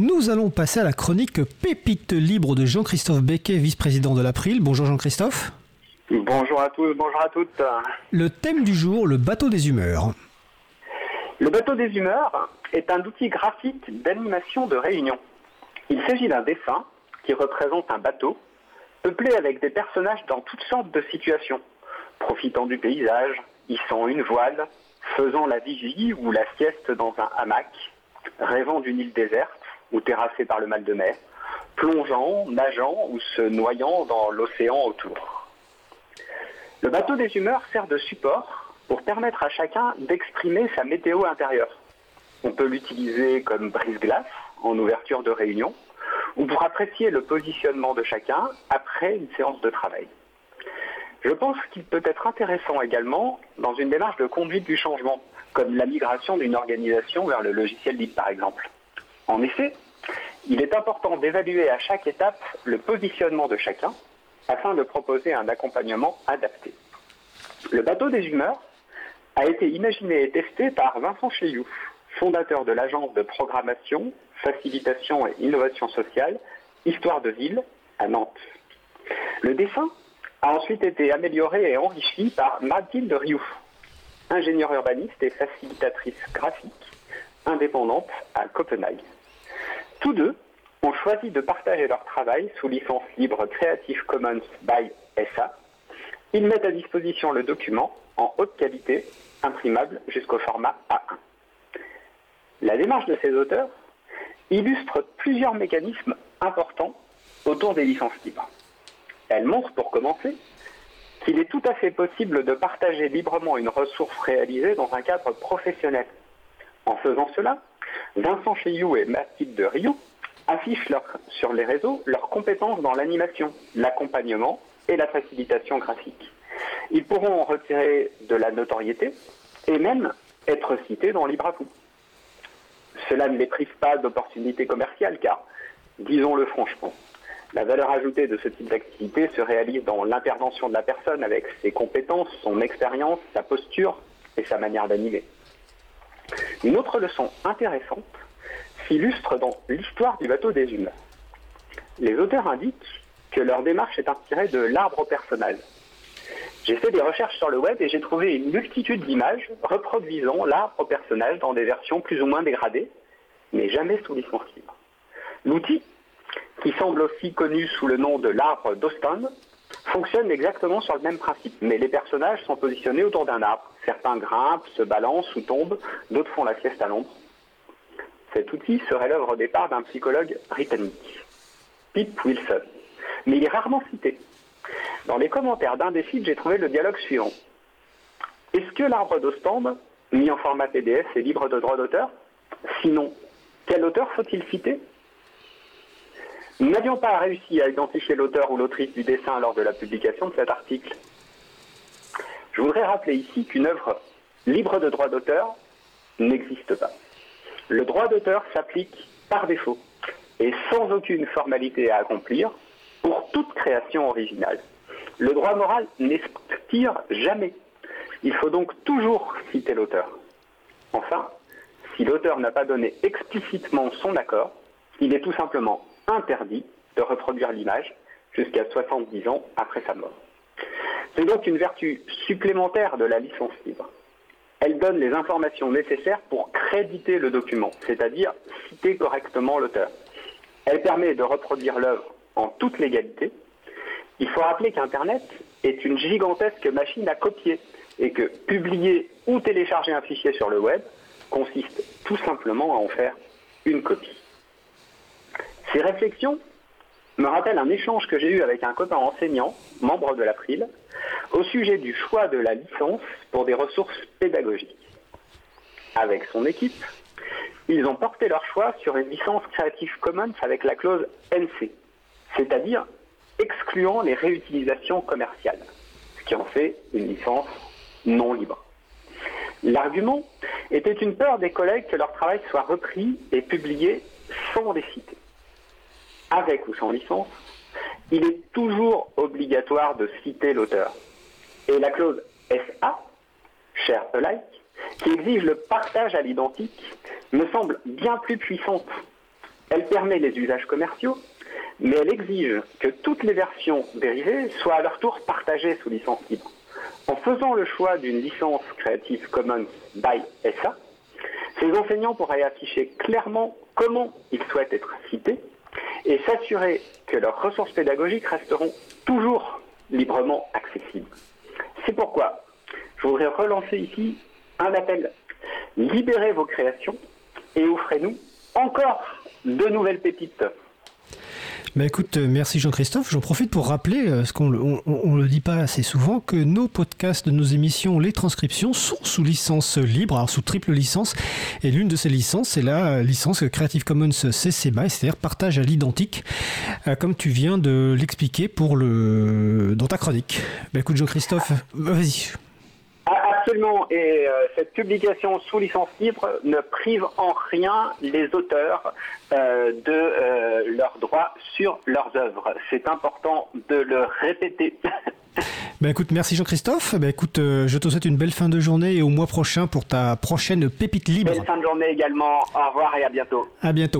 Nous allons passer à la chronique Pépite libre de Jean-Christophe Becquet, vice-président de l'April. Bonjour Jean-Christophe. Bonjour à tous, bonjour à toutes. Le thème du jour, le bateau des humeurs. Le bateau des humeurs est un outil graphique d'animation de réunion. Il s'agit d'un dessin qui représente un bateau peuplé avec des personnages dans toutes sortes de situations, profitant du paysage, hissant une voile, faisant la vigie ou la sieste dans un hamac, rêvant d'une île déserte ou terrassée par le mal de mer, plongeant, nageant ou se noyant dans l'océan autour. Le bateau des humeurs sert de support pour permettre à chacun d'exprimer sa météo intérieure. On peut l'utiliser comme brise-glace en ouverture de réunion ou pour apprécier le positionnement de chacun après une séance de travail. Je pense qu'il peut être intéressant également dans une démarche de conduite du changement, comme la migration d'une organisation vers le logiciel libre par exemple. En effet, il est important d'évaluer à chaque étape le positionnement de chacun afin de proposer un accompagnement adapté. Le bateau des humeurs a été imaginé et testé par Vincent Cheyouf, fondateur de l'agence de programmation, facilitation et innovation sociale Histoire de Ville à Nantes. Le dessin a ensuite été amélioré et enrichi par Mathilde Rioux, ingénieure urbaniste et facilitatrice graphique indépendante à Copenhague. Tous deux ont choisi de partager leur travail sous licence libre Creative Commons by SA. Ils mettent à disposition le document en haute qualité, imprimable jusqu'au format A1. La démarche de ces auteurs illustre plusieurs mécanismes importants autour des licences libres. Elle montre, pour commencer, qu'il est tout à fait possible de partager librement une ressource réalisée dans un cadre professionnel. En faisant cela, Vincent Cheyou et Mathilde de Rio affichent sur les réseaux leurs compétences dans l'animation, l'accompagnement et la facilitation graphique. Ils pourront en retirer de la notoriété et même être cités dans Libre Cela ne les prive pas d'opportunités commerciales car, disons-le franchement, la valeur ajoutée de ce type d'activité se réalise dans l'intervention de la personne avec ses compétences, son expérience, sa posture et sa manière d'animer. Une autre leçon intéressante s'illustre dans l'histoire du bateau des humains. Les auteurs indiquent que leur démarche est inspirée de l'arbre personnel. J'ai fait des recherches sur le web et j'ai trouvé une multitude d'images reproduisant l'arbre personnage dans des versions plus ou moins dégradées, mais jamais sous licence libre. L'outil, qui semble aussi connu sous le nom de l'arbre d'Austin, fonctionne exactement sur le même principe, mais les personnages sont positionnés autour d'un arbre. Certains grimpent, se balancent ou tombent, d'autres font la sieste à l'ombre. Cet outil serait l'œuvre au départ d'un psychologue britannique, Pete Wilson, mais il est rarement cité. Dans les commentaires d'un des sites, j'ai trouvé le dialogue suivant. Est-ce que l'arbre d'Ostende, mis en format PDF, est libre de droit d'auteur? Sinon, quel auteur faut-il citer? Nous n'avions pas réussi à identifier l'auteur ou l'autrice du dessin lors de la publication de cet article. Je voudrais rappeler ici qu'une œuvre libre de droit d'auteur n'existe pas. Le droit d'auteur s'applique par défaut et sans aucune formalité à accomplir pour toute création originale. Le droit moral n'expire jamais. Il faut donc toujours citer l'auteur. Enfin, si l'auteur n'a pas donné explicitement son accord, il est tout simplement interdit de reproduire l'image jusqu'à 70 ans après sa mort. C'est donc une vertu supplémentaire de la licence libre. Elle donne les informations nécessaires pour créditer le document, c'est-à-dire citer correctement l'auteur. Elle permet de reproduire l'œuvre en toute légalité. Il faut rappeler qu'Internet est une gigantesque machine à copier et que publier ou télécharger un fichier sur le web consiste tout simplement à en faire une copie. Ces réflexions me rappellent un échange que j'ai eu avec un copain enseignant, membre de l'April, au sujet du choix de la licence pour des ressources pédagogiques. Avec son équipe, ils ont porté leur choix sur une licence Creative Commons avec la clause NC, c'est-à-dire excluant les réutilisations commerciales, ce qui en fait une licence non libre. L'argument était une peur des collègues que leur travail soit repris et publié sans les citer. Avec ou sans licence, il est toujours obligatoire de citer l'auteur. Et la clause SA, share alike, qui exige le partage à l'identique, me semble bien plus puissante. Elle permet les usages commerciaux, mais elle exige que toutes les versions dérivées soient à leur tour partagées sous licence libre. En faisant le choix d'une licence Creative Commons by SA, ces enseignants pourraient afficher clairement comment ils souhaitent être cités et s'assurer que leurs ressources pédagogiques resteront toujours librement accessibles. C'est pourquoi je voudrais relancer ici un appel. Libérez vos créations et offrez-nous encore de nouvelles pépites. Bah écoute, euh, merci Jean-Christophe. J'en profite pour rappeler, euh, ce qu'on ne le dit pas assez souvent, que nos podcasts nos émissions, les transcriptions, sont sous licence libre, alors sous triple licence. Et l'une de ces licences, c'est la licence Creative Commons CC BY, c'est-à-dire partage à l'identique, euh, comme tu viens de l'expliquer pour le dans ta chronique. Bah écoute Jean-Christophe, vas-y. Absolument, et euh, cette publication sous licence libre ne prive en rien les auteurs euh, de euh, leurs droits sur leurs œuvres. C'est important de le répéter. Ben écoute, merci Jean-Christophe. Ben écoute, je te souhaite une belle fin de journée et au mois prochain pour ta prochaine pépite libre. Belle fin de journée également. Au revoir et à bientôt. À bientôt.